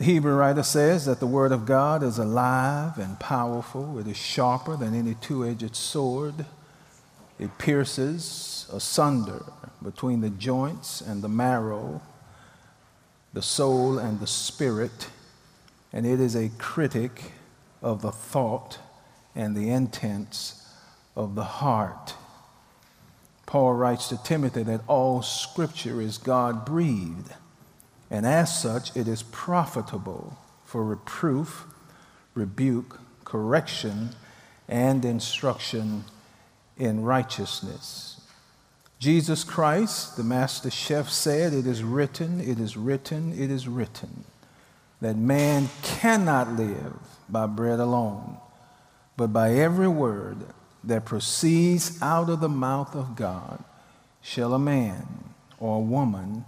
The Hebrew writer says that the Word of God is alive and powerful. It is sharper than any two edged sword. It pierces asunder between the joints and the marrow, the soul and the spirit, and it is a critic of the thought and the intents of the heart. Paul writes to Timothy that all scripture is God breathed, and as such, it is profitable for reproof, rebuke, correction, and instruction in righteousness. Jesus Christ, the master chef, said, It is written, it is written, it is written, that man cannot live by bread alone, but by every word that proceeds out of the mouth of God shall a man or a woman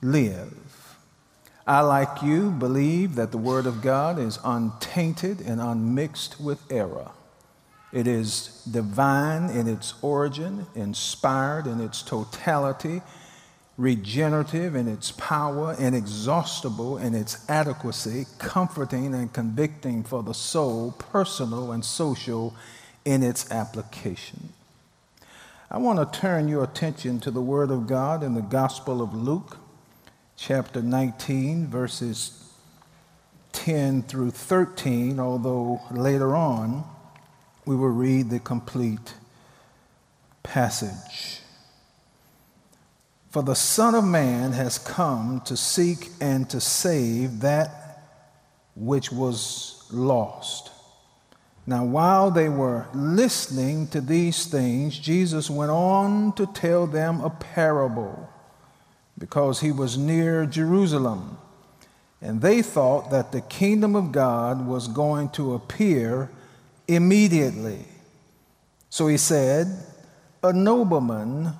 live. I, like you, believe that the Word of God is untainted and unmixed with error. It is divine in its origin, inspired in its totality, regenerative in its power, inexhaustible in its adequacy, comforting and convicting for the soul, personal and social in its application. I want to turn your attention to the Word of God in the Gospel of Luke, chapter 19, verses 10 through 13, although later on we will read the complete passage. For the Son of Man has come to seek and to save that which was lost. Now, while they were listening to these things, Jesus went on to tell them a parable because he was near Jerusalem. And they thought that the kingdom of God was going to appear immediately. So he said, A nobleman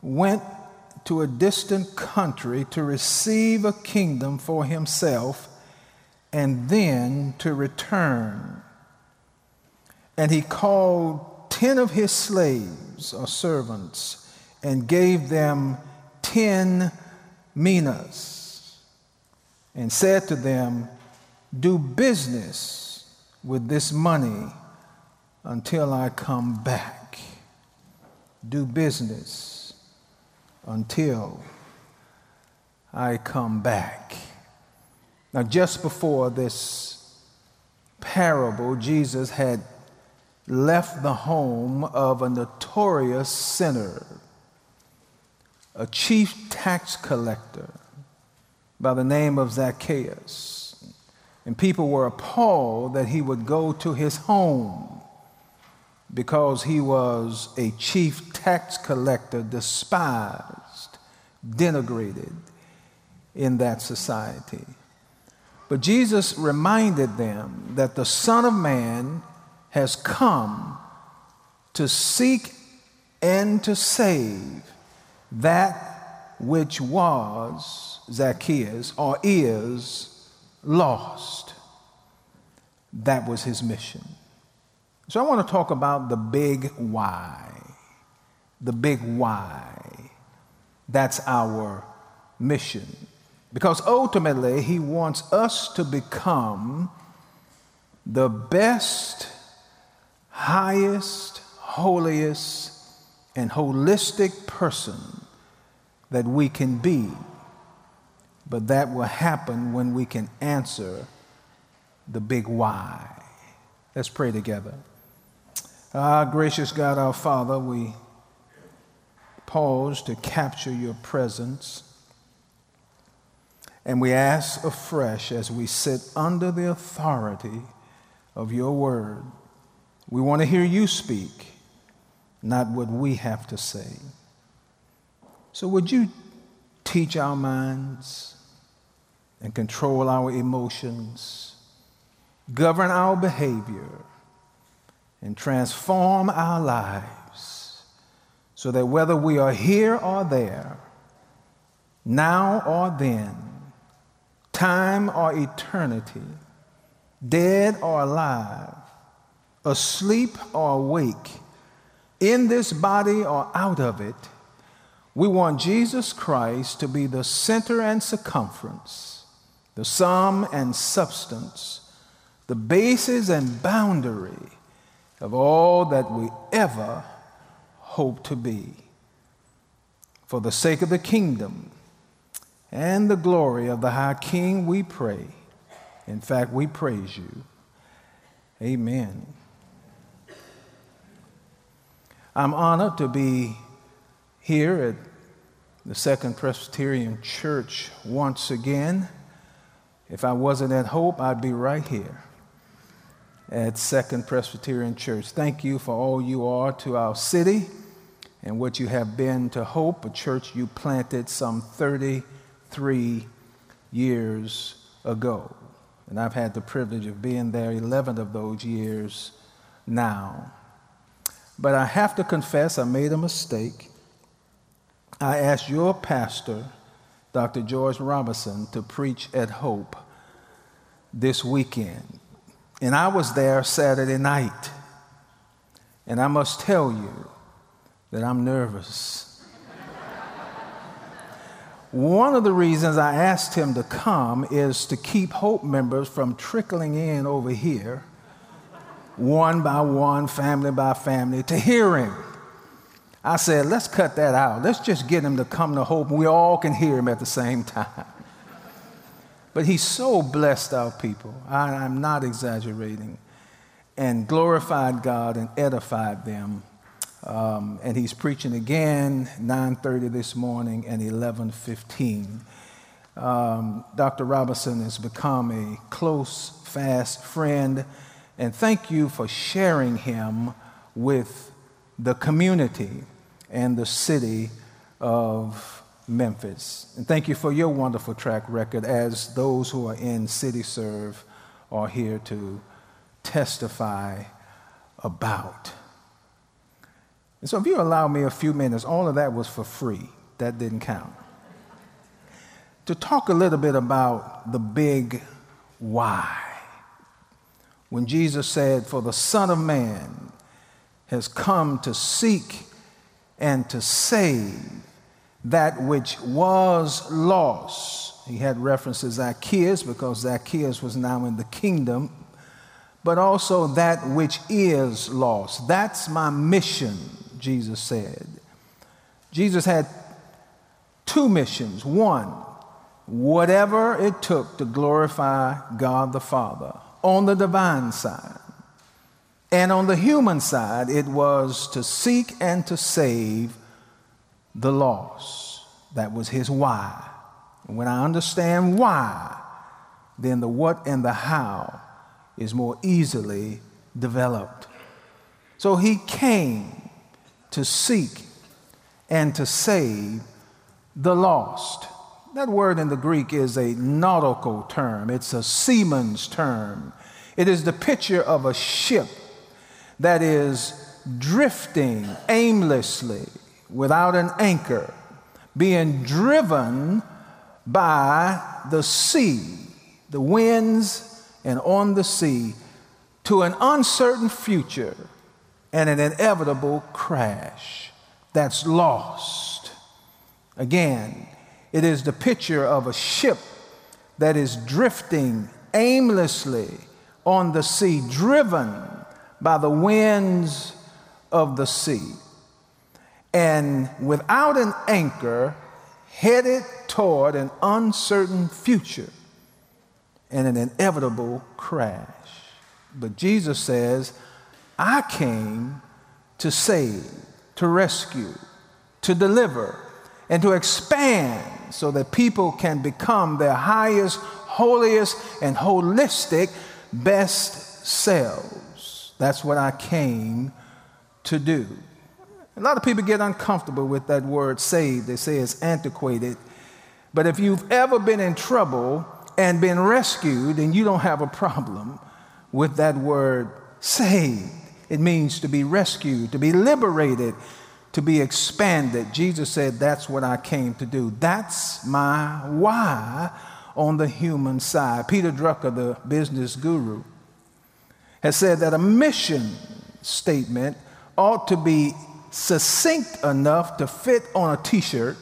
went to a distant country to receive a kingdom for himself and then to return. And he called ten of his slaves or servants and gave them ten minas and said to them, Do business with this money until I come back. Do business until I come back. Now, just before this parable, Jesus had left the home of a notorious sinner, a chief tax collector by the name of Zacchaeus. And people were appalled that he would go to his home because he was a chief tax collector, despised, denigrated in that society. But Jesus reminded them that the Son of Man has come to seek and to save that which was Zacchaeus or is lost. That was his mission. So I want to talk about the big why. The big why. That's our mission. Because ultimately, he wants us to become the best highest, holiest, and holistic person that we can be. But that will happen when we can answer the big why. Let's pray together. Our gracious God, our Father, we pause to capture your presence. And we ask afresh as we sit under the authority of your word we want to hear you speak, not what we have to say. So, would you teach our minds and control our emotions, govern our behavior, and transform our lives so that whether we are here or there, now or then, time or eternity, dead or alive, asleep or awake, in this body or out of it, we want Jesus Christ to be the center and circumference, the sum and substance, the basis and boundary of all that we ever hope to be. For the sake of the kingdom and the glory of the High King, we pray. In fact, we praise you. Amen. I'm honored to be here at the Second Presbyterian Church once again. If I wasn't at Hope, I'd be right here at Second Presbyterian Church. Thank you for all you are to our city and what you have been to Hope, a church you planted some 33 years ago. And I've had the privilege of being there 11 of those years now. But I have to confess, I made a mistake. I asked your pastor, Dr. George Robinson, to preach at Hope this weekend. And I was there Saturday night. And I must tell you that I'm nervous. One of the reasons I asked him to come is to keep Hope members from trickling in over here, one by one, family by family, to hear him. I said, let's cut that out. Let's just get him to come to Hope we all can hear him at the same time. But he so blessed our people. I, I'm not exaggerating. And glorified God and edified them. Um, and he's preaching again 9.30 this morning and 11.15 um, dr robinson has become a close fast friend and thank you for sharing him with the community and the city of Memphis. And thank you for your wonderful track record as those who are in City Serve are here to testify about. And so, if you allow me a few minutes, all of that was for free. That didn't count. to talk a little bit about the big why. When Jesus said, For the Son of Man has come to seek and to save that which was lost. He had references to Zacchaeus because Zacchaeus was now in the kingdom, but also that which is lost. That's my mission, Jesus said. Jesus had two missions. One, whatever it took to glorify God the Father on the divine side. And on the human side, it was to seek and to save the lost. That was his why. And when I understand why, then the what and the how is more easily developed. So he came to seek and to save the lost. That word in the Greek is a nautical term, it's a seaman's term. It is the picture of a ship that is drifting aimlessly without an anchor, being driven by the sea, the winds, and on the sea to an uncertain future and an inevitable crash that's lost. Again, it is the picture of a ship that is drifting aimlessly on the sea, driven by the winds of the sea and without an anchor, headed toward an uncertain future and an inevitable crash. But Jesus says, I came to save, to rescue, to deliver, and to expand so that people can become their highest, holiest, and holistic best selves. That's what I came to do. A lot of people get uncomfortable with that word saved. They say it's antiquated. But if you've ever been in trouble and been rescued, then you don't have a problem with that word saved. It means to be rescued, to be liberated, to be expanded. Jesus said, That's what I came to do. That's my why on the human side. Peter Drucker, the business guru, has said that a mission statement ought to be succinct enough to fit on a t shirt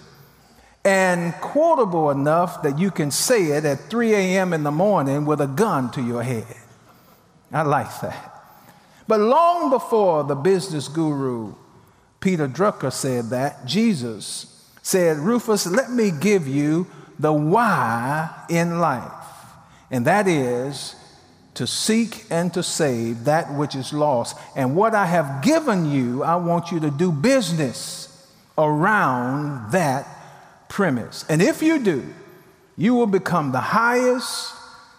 and quotable enough that you can say it at 3 a.m. in the morning with a gun to your head. I like that. But long before the business guru Peter Drucker said that, Jesus said, Rufus, let me give you the why in life. And that is to seek and to save that which is lost. And what I have given you, I want you to do business around that premise. And if you do, you will become the highest,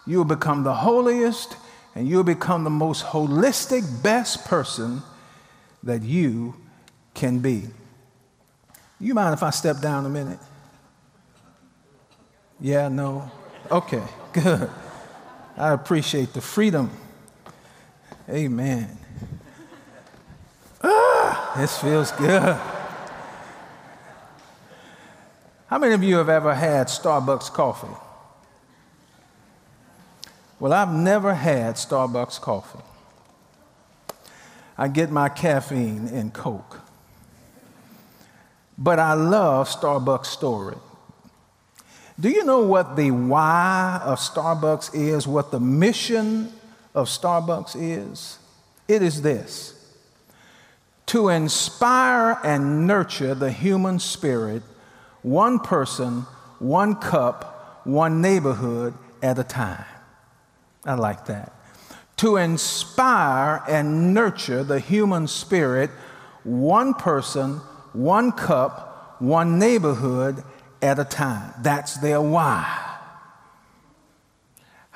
you will become the holiest, and you'll become the most holistic, best person that you can be. You mind if I step down a minute? Yeah, no? Okay, good. I appreciate the freedom. Amen. Ah, this feels good. How many of you have ever had Starbucks coffee? Well, I've never had Starbucks coffee. I get my caffeine in Coke. But I love Starbucks story. Do you know what the why of Starbucks is, what the mission of Starbucks is? It is this to inspire and nurture the human spirit, one person, one cup, one neighborhood at a time. I like that. To inspire and nurture the human spirit, one person, one cup, one neighborhood at a time. That's their why.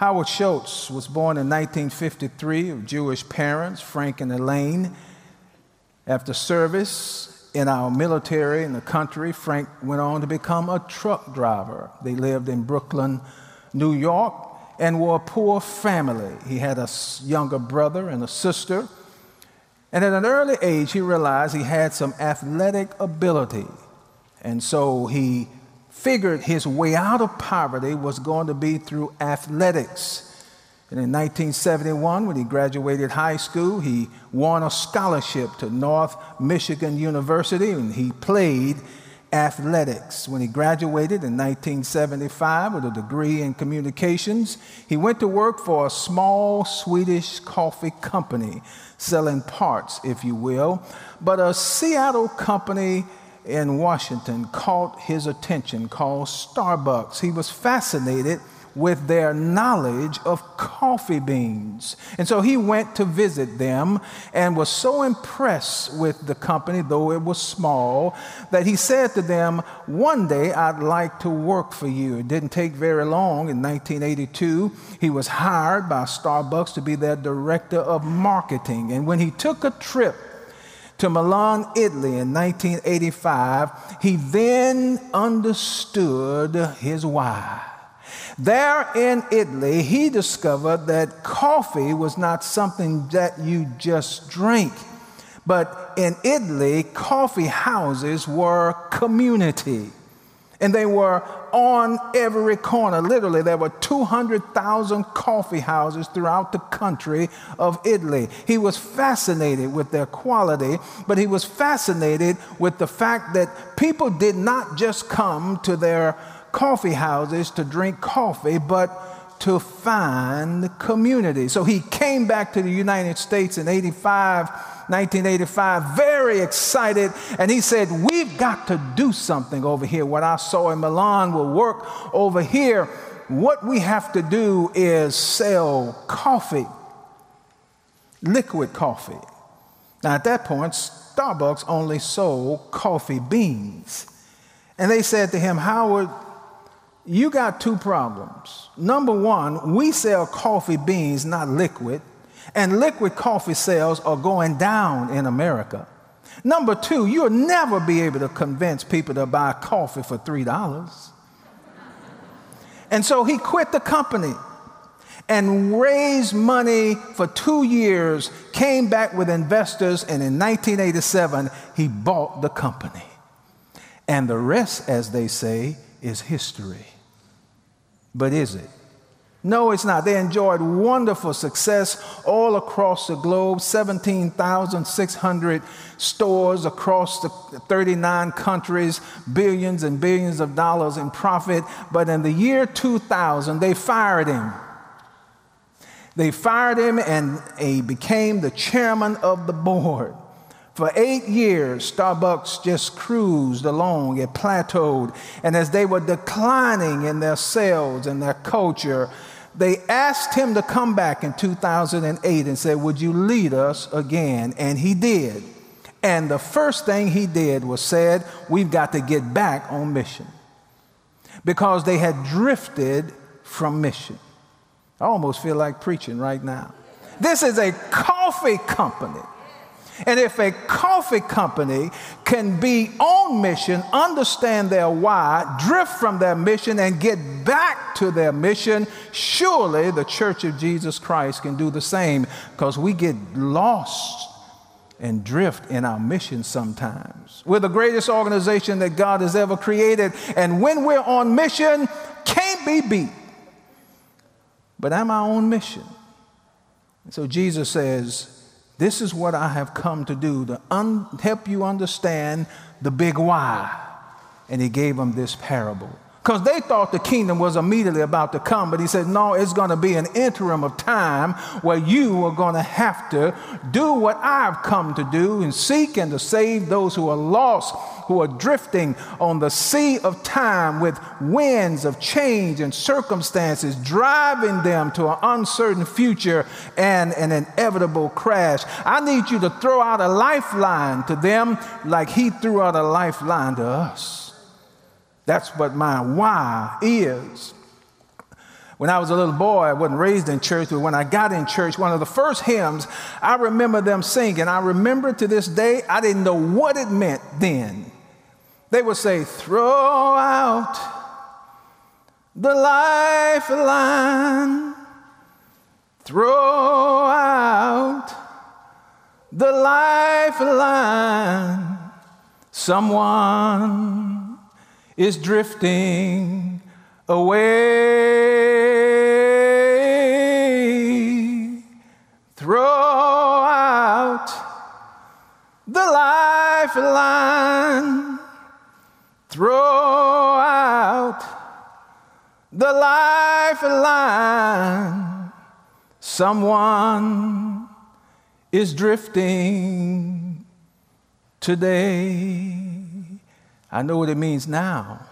Howard Schultz was born in 1953 of Jewish parents, Frank and Elaine. After service in our military in the country, Frank went on to become a truck driver. They lived in Brooklyn, New York, and were a poor family. He had a younger brother and a sister. And at an early age, he realized he had some athletic ability. And so he figured his way out of poverty was going to be through athletics. And in 1971, when he graduated high school, he won a scholarship to North Michigan University and he played athletics. When he graduated in 1975 with a degree in communications, he went to work for a small Swedish coffee company, selling parts, if you will. But a Seattle company in Washington caught his attention called Starbucks. He was fascinated with their knowledge of coffee beans. And so he went to visit them and was so impressed with the company, though it was small, that he said to them, One day I'd like to work for you. It didn't take very long. In 1982, he was hired by Starbucks to be their director of marketing. And when he took a trip to Milan, Italy in 1985, he then understood his why. There in Italy, he discovered that coffee was not something that you just drink. But in Italy, coffee houses were community. And they were on every corner. Literally, there were 200,000 coffee houses throughout the country of Italy. He was fascinated with their quality, but he was fascinated with the fact that people did not just come to their coffee houses to drink coffee, but to find community. So he came back to the United States in 85, 1985, very excited, and he said, We've got to do something over here. What I saw in Milan will work over here. What we have to do is sell coffee, liquid coffee. Now, at that point, Starbucks only sold coffee beans. And they said to him, Howard, you got two problems. Number one, we sell coffee beans, not liquid, and liquid coffee sales are going down in America. Number two, you'll never be able to convince people to buy coffee for $3. And so he quit the company and raised money for two years, came back with investors, and in 1987, he bought the company. And the rest, as they say, is history. But is it? No, it's not. They enjoyed wonderful success all across the globe 17,600 stores across the 39 countries, billions and billions of dollars in profit. But in the year 2000, they fired him. They fired him and he became the chairman of the board. For eight years, Starbucks just cruised along, it plateaued. And as they were declining in their sales and their culture, they asked him to come back in 2008 and said, Would you lead us again? And he did. And the first thing he did was said, We've got to get back on mission. Because they had drifted from mission. I almost feel like preaching right now. This is a coffee company and if a coffee company can be on mission, understand their why, drift from their mission, and get back to their mission, surely the Church of Jesus Christ can do the same because we get lost and drift in our mission sometimes. We're the greatest organization that God has ever created, and when we're on mission, can't be beat. But I'm our own mission. so Jesus says, this is what I have come to do to un- help you understand the big why. And he gave them this parable. Because they thought the kingdom was immediately about to come, but he said, No, it's going to be an interim of time where you are going to have to do what I've come to do and seek and to save those who are lost, who are drifting on the sea of time with winds of change and circumstances driving them to an uncertain future and an inevitable crash. I need you to throw out a lifeline to them like he threw out a lifeline to us. That's what my why is. When I was a little boy, I wasn't raised in church, but when I got in church, one of the first hymns, I remember them singing. I remember to this day, I didn't know what it meant then. They would say, Throw out the lifeline, throw out the lifeline. Someone is drifting away. Someone is drifting today. I know what it means now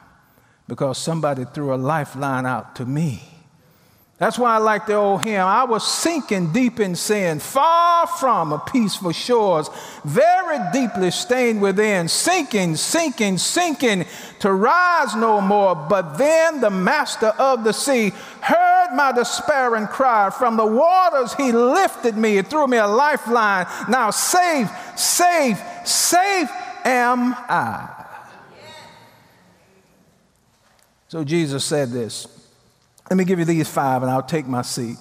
because somebody threw a lifeline out to me. That's why I like the old hymn. I was sinking deep in sin, far from a peaceful shores, very deeply stained within, sinking, sinking, sinking to rise no more. But then the master of the sea heard my despairing cry. From the waters he lifted me and threw me a lifeline. Now safe, safe, safe am I. So Jesus said this Let me give you these five and I'll take my seat.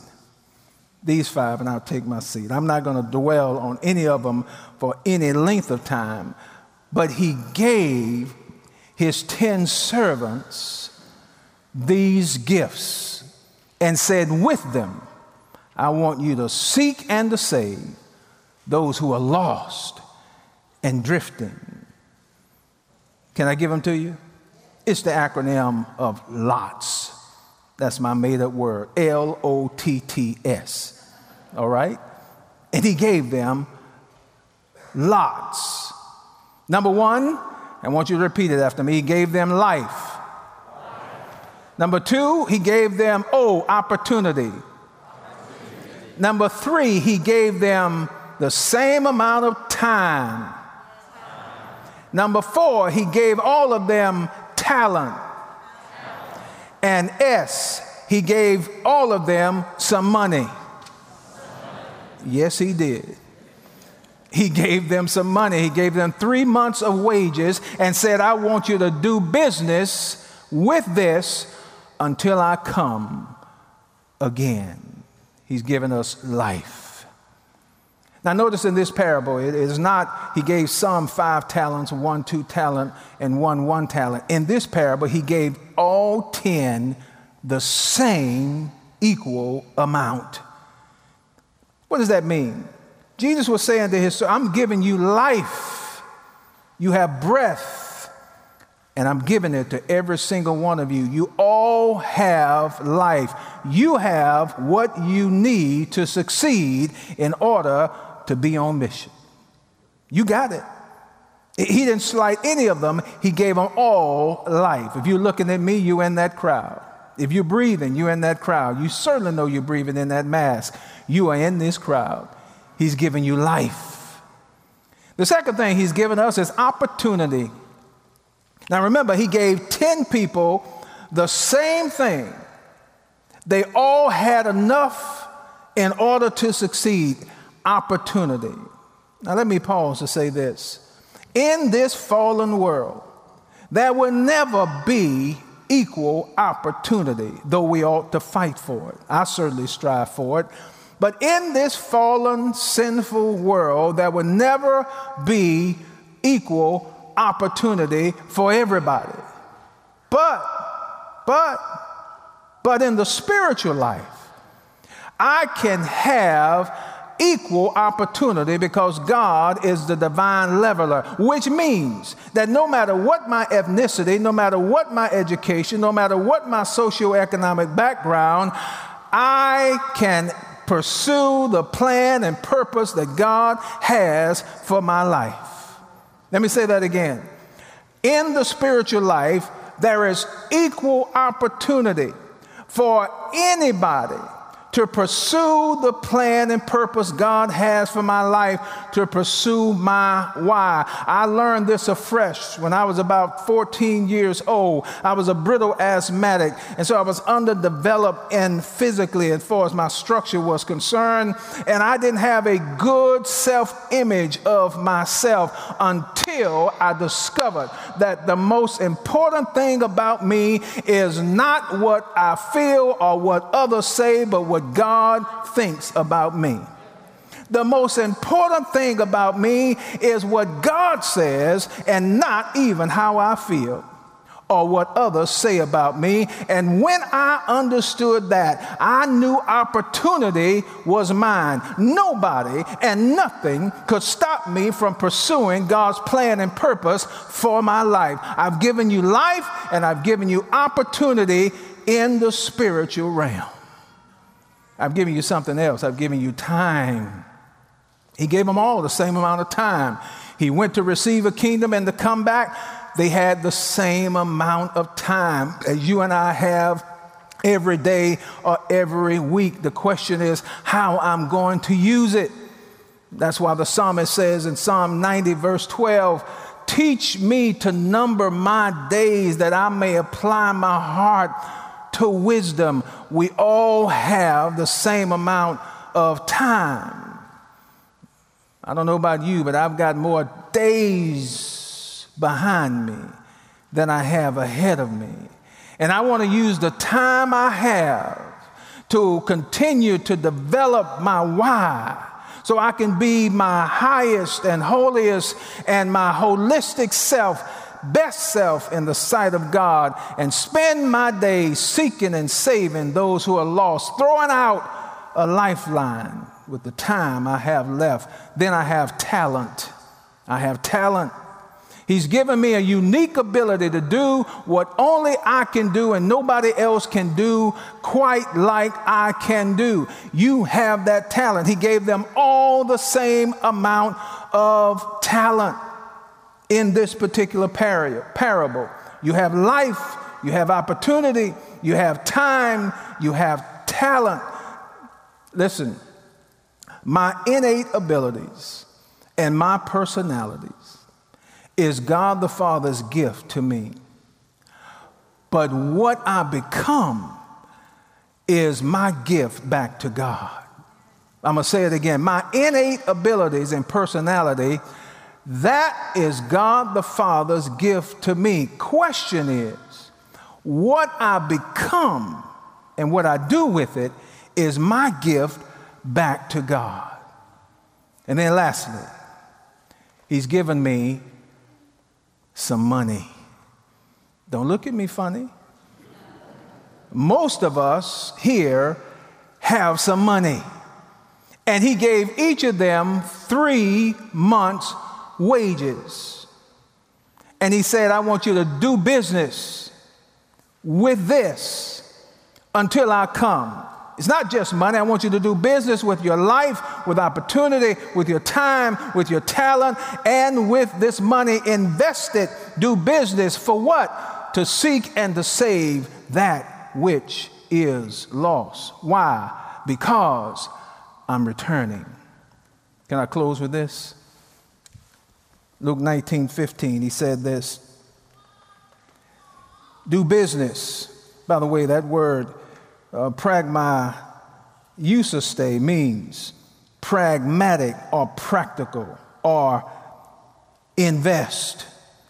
These five and I'll take my seat. I'm not going to dwell on any of them for any length of time, but he gave his 10 servants these gifts and said, With them, I want you to seek and to save those who are lost and drifting. Can I give them to you? It's the acronym of LOTS. That's my made up word L O T T S. All right? And he gave them lots. Number one, I want you to repeat it after me. He gave them life. Number two, he gave them, oh, opportunity. Number three, he gave them the same amount of time. Number four, he gave all of them talent. And S, he gave all of them some money. Yes, he did. He gave them some money. He gave them three months of wages and said, I want you to do business with this until I come again. He's given us life. Now, notice in this parable, it is not he gave some five talents, one two talent, and one one talent. In this parable, he gave all ten the same equal amount. What does that mean? Jesus was saying to his, I'm giving you life. You have breath and I'm giving it to every single one of you. You all have life. You have what you need to succeed in order to be on mission. You got it. He didn't slight any of them, He gave them all life. If you're looking at me, you in that crowd. If you're breathing, you're in that crowd. You certainly know you're breathing in that mask. You are in this crowd. He's giving you life. The second thing He's given us is opportunity. Now remember, he gave 10 people the same thing. They all had enough in order to succeed opportunity. Now let me pause to say this. In this fallen world, there will never be equal opportunity, though we ought to fight for it. I certainly strive for it. But in this fallen, sinful world, there will never be equal opportunity for everybody. But, but, but in the spiritual life, I can have equal opportunity because God is the divine leveler, which means that no matter what my ethnicity, no matter what my education, no matter what my socioeconomic background, I can pursue the plan and purpose that God has for my life. Let me say that again. In the spiritual life, there is equal opportunity for anybody to pursue the plan and purpose God has for my life, to pursue my why. I learned this afresh when I was about 14 years old. I was a brittle asthmatic, and so I was underdeveloped and physically as far as my structure was concerned, and I didn't have a good self image of myself until I discovered that the most important thing about me is not what I feel or what others say, but what what God thinks about me. The most important thing about me is what God says and not even how I feel or what others say about me. And when I understood that, I knew opportunity was mine. Nobody and nothing could stop me from pursuing God's plan and purpose for my life. I've given you life and I've given you opportunity in the spiritual realm. I've given you something else. I've given you time. He gave them all the same amount of time. He went to receive a kingdom and to come back, they had the same amount of time as you and I have every day or every week. The question is how I'm going to use it. That's why the psalmist says in Psalm 90, verse 12, Teach me to number my days that I may apply my heart to wisdom. We all have the same amount of time. I don't know about you, but I've got more days behind me than I have ahead of me. And I want to use the time I have to continue to develop my why so I can be my highest and holiest and my holistic self best self in the sight of God and spend my days seeking and saving those who are lost, throwing out a lifeline with the time I have left. Then I have talent. I have talent. He's given me a unique ability to do what only I can do and nobody else can do quite like I can do. You have that talent. He gave them all the same amount of talent in this particular parable. You have life, you have opportunity, you have time, you have talent. Listen, my innate abilities and my personalities is God the Father's gift to me. But what I become is my gift back to God. I'm going to say it again. My innate abilities and personality that is God the Father's gift to me. Question is, what I become and what I do with it is my gift back to God. And then lastly, He's given me some money. Don't look at me funny. Most of us here have some money. And he gave each of them three months' wages. And he said, I want you to do business with this until I come. It's not just money. I want you to do business with your life, with opportunity, with your time, with your talent, and with this money invested. Do business for what? To seek and to save that which is lost. Why? Because I'm returning. Can I close with this? Luke 19 15, he said this Do business. By the way, that word, uh, pragma means pragmatic or practical or invest.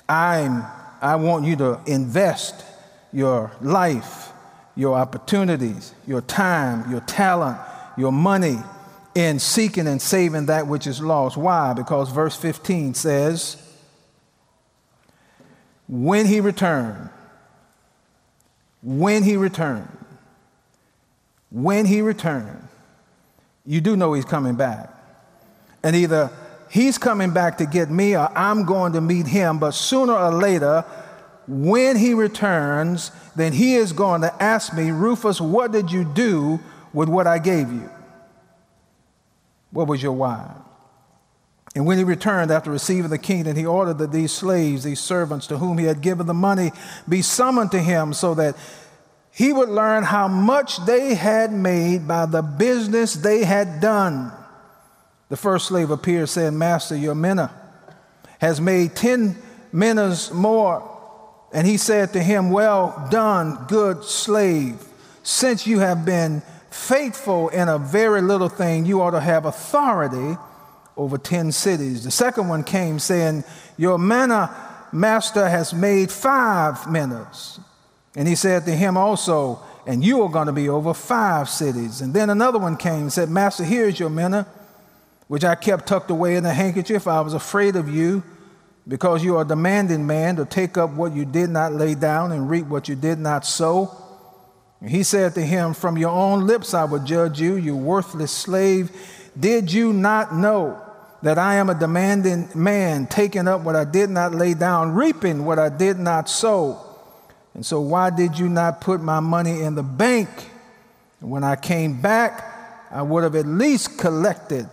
I'm, I want you to invest your life, your opportunities, your time, your talent, your money in seeking and saving that which is lost. Why? Because verse 15 says, when he returned, when he returned, when he returned, you do know he's coming back. And either he's coming back to get me or I'm going to meet him, but sooner or later, when he returns, then he is going to ask me, Rufus, what did you do with what I gave you? What was your why? And when he returned after receiving the kingdom, he ordered that these slaves, these servants to whom he had given the money, be summoned to him so that he would learn how much they had made by the business they had done. The first slave appeared, saying, Master, your mina has made 10 minas more. And he said to him, Well done, good slave. Since you have been faithful in a very little thing, you ought to have authority over 10 cities. The second one came saying, Your manna master has made five minas. And he said to him also, And you are going to be over five cities. And then another one came and said, Master, here's your manna, which I kept tucked away in a handkerchief. I was afraid of you because you are a demanding man to take up what you did not lay down and reap what you did not sow. He said to him, From your own lips I will judge you, you worthless slave. Did you not know that I am a demanding man, taking up what I did not lay down, reaping what I did not sow? And so, why did you not put my money in the bank? when I came back, I would have at least collected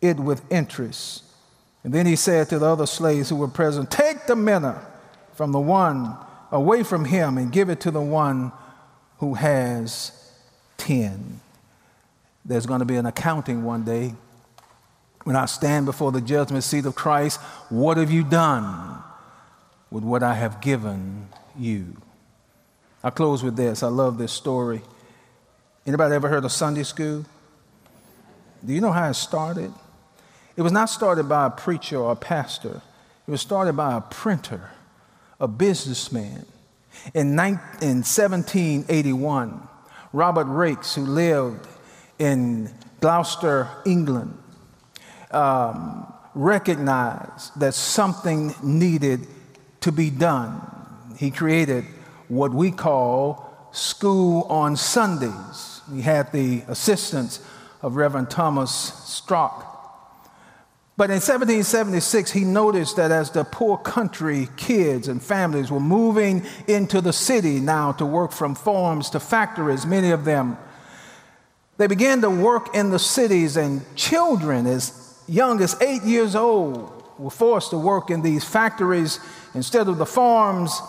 it with interest. And then he said to the other slaves who were present, Take the mina from the one away from him and give it to the one who has 10. There's going to be an accounting one day when I stand before the judgment seat of Christ. What have you done with what I have given you? i close with this. I love this story. Anybody ever heard of Sunday school? Do you know how it started? It was not started by a preacher or a pastor. It was started by a printer, a businessman in, 1781, Robert Raikes, who lived in Gloucester, England, um, recognized that something needed to be done. He created what we call School on Sundays. He had the assistance of Reverend Thomas Stock. But in 1776, he noticed that as the poor country kids and families were moving into the city now to work from farms to factories, many of them, they began to work in the cities, and children as young as eight years old were forced to work in these factories instead of the farms.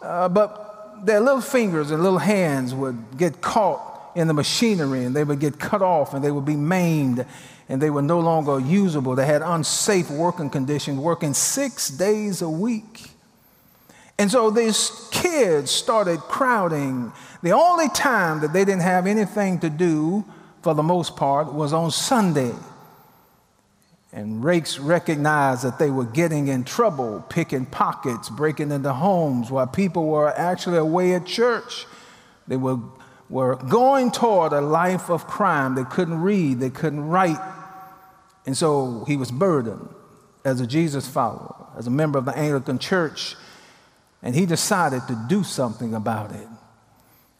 Uh, but their little fingers and little hands would get caught in the machinery and they would get cut off and they would be maimed and they were no longer usable. They had unsafe working conditions, working six days a week. And so these kids started crowding. The only time that they didn't have anything to do, for the most part, was on Sunday. And Raikes recognized that they were getting in trouble, picking pockets, breaking into homes while people were actually away at church. They were, were going toward a life of crime. They couldn't read, they couldn't write, and so he was burdened as a Jesus follower, as a member of the Anglican Church, and he decided to do something about it.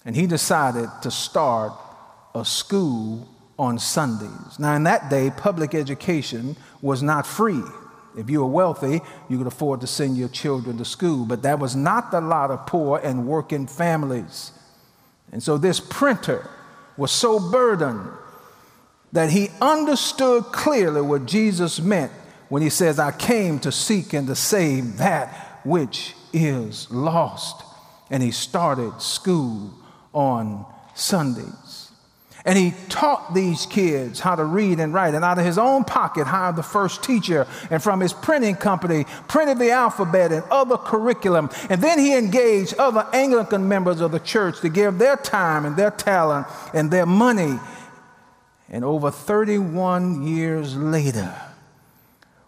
And he decided to start a school on Sundays. Now, in that day, public education was not free. If you were wealthy, you could afford to send your children to school, but that was not the lot of poor and working families. And so this printer was so burdened that he understood clearly what Jesus meant when he says, I came to seek and to save that which is lost. And he started school on Sundays. And he taught these kids how to read and write, and out of his own pocket hired the first teacher, and from his printing company printed the alphabet and other curriculum. And then he engaged other Anglican members of the church to give their time and their talent and their money. And over 31 years later,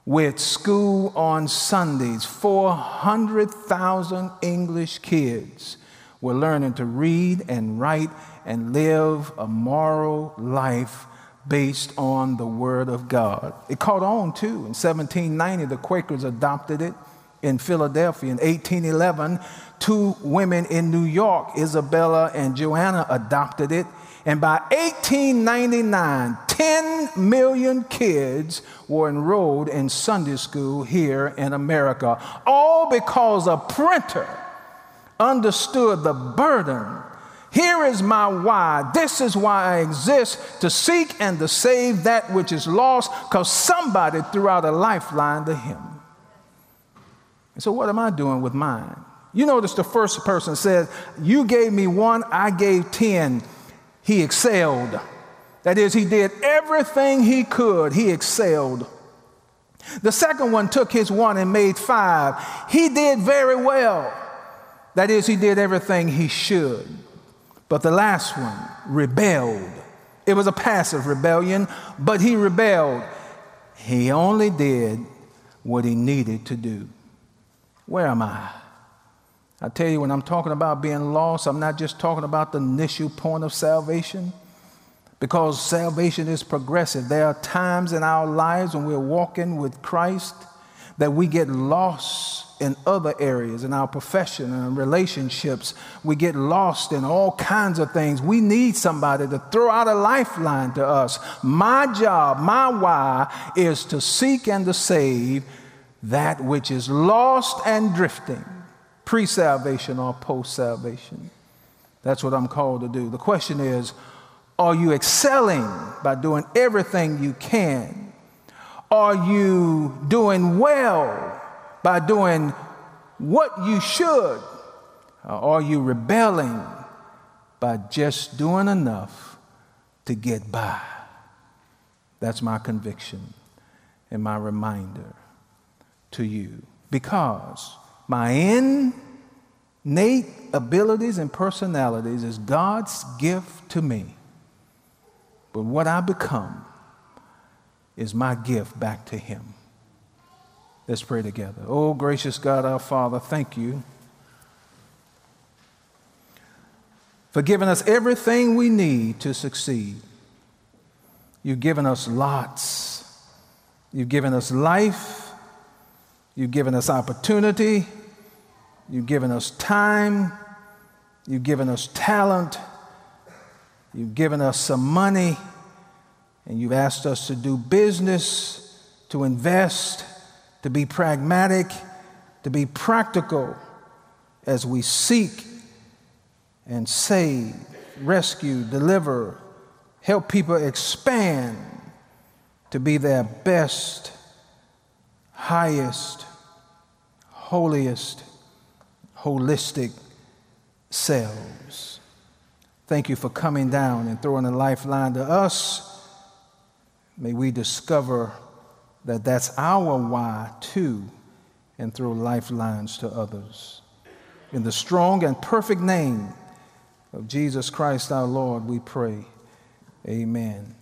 with school on Sundays, 400,000 English kids were learning to read and write and live a moral life based on the Word of God. It caught on too. In 1790, the Quakers adopted it in Philadelphia. In 1811, two women in New York, Isabella and Joanna, adopted it. And by 1899, 10 million kids were enrolled in Sunday school here in America, all because a printer understood the burden. Here is my why. This is why I exist to seek and to save that which is lost because somebody threw out a lifeline to him. And so, what am I doing with mine? You notice the first person says, You gave me one, I gave 10. He excelled. That is, he did everything he could, he excelled. The second one took his one and made five. He did very well. That is, he did everything he should. But the last one rebelled. It was a passive rebellion, but he rebelled. He only did what he needed to do. Where am I? I tell you, when I'm talking about being lost, I'm not just talking about the initial point of salvation, because salvation is progressive. There are times in our lives when we're walking with Christ that we get lost in other areas, in our profession and relationships. We get lost in all kinds of things. We need somebody to throw out a lifeline to us. My job, my why, is to seek and to save that which is lost and drifting, pre salvation or post salvation. That's what I'm called to do. The question is are you excelling by doing everything you can? Are you doing well by doing what you should? Or are you rebelling by just doing enough to get by? That's my conviction and my reminder to you. Because my innate abilities and personalities is God's gift to me. But what I become is my gift back to Him. Let's pray together. Oh, gracious God, our Father, thank you for giving us everything we need to succeed. You've given us lots. You've given us life. You've given us opportunity. You've given us time. You've given us talent. You've given us some money. And you've asked us to do business, to invest to be pragmatic, to be practical as we seek and save, rescue, deliver, help people expand to be their best, highest, holiest, holistic selves. Thank you for coming down and throwing a lifeline to us. May we discover that that's our why too, and throw lifelines to others. In the strong and perfect name of Jesus Christ our Lord, we pray. Amen.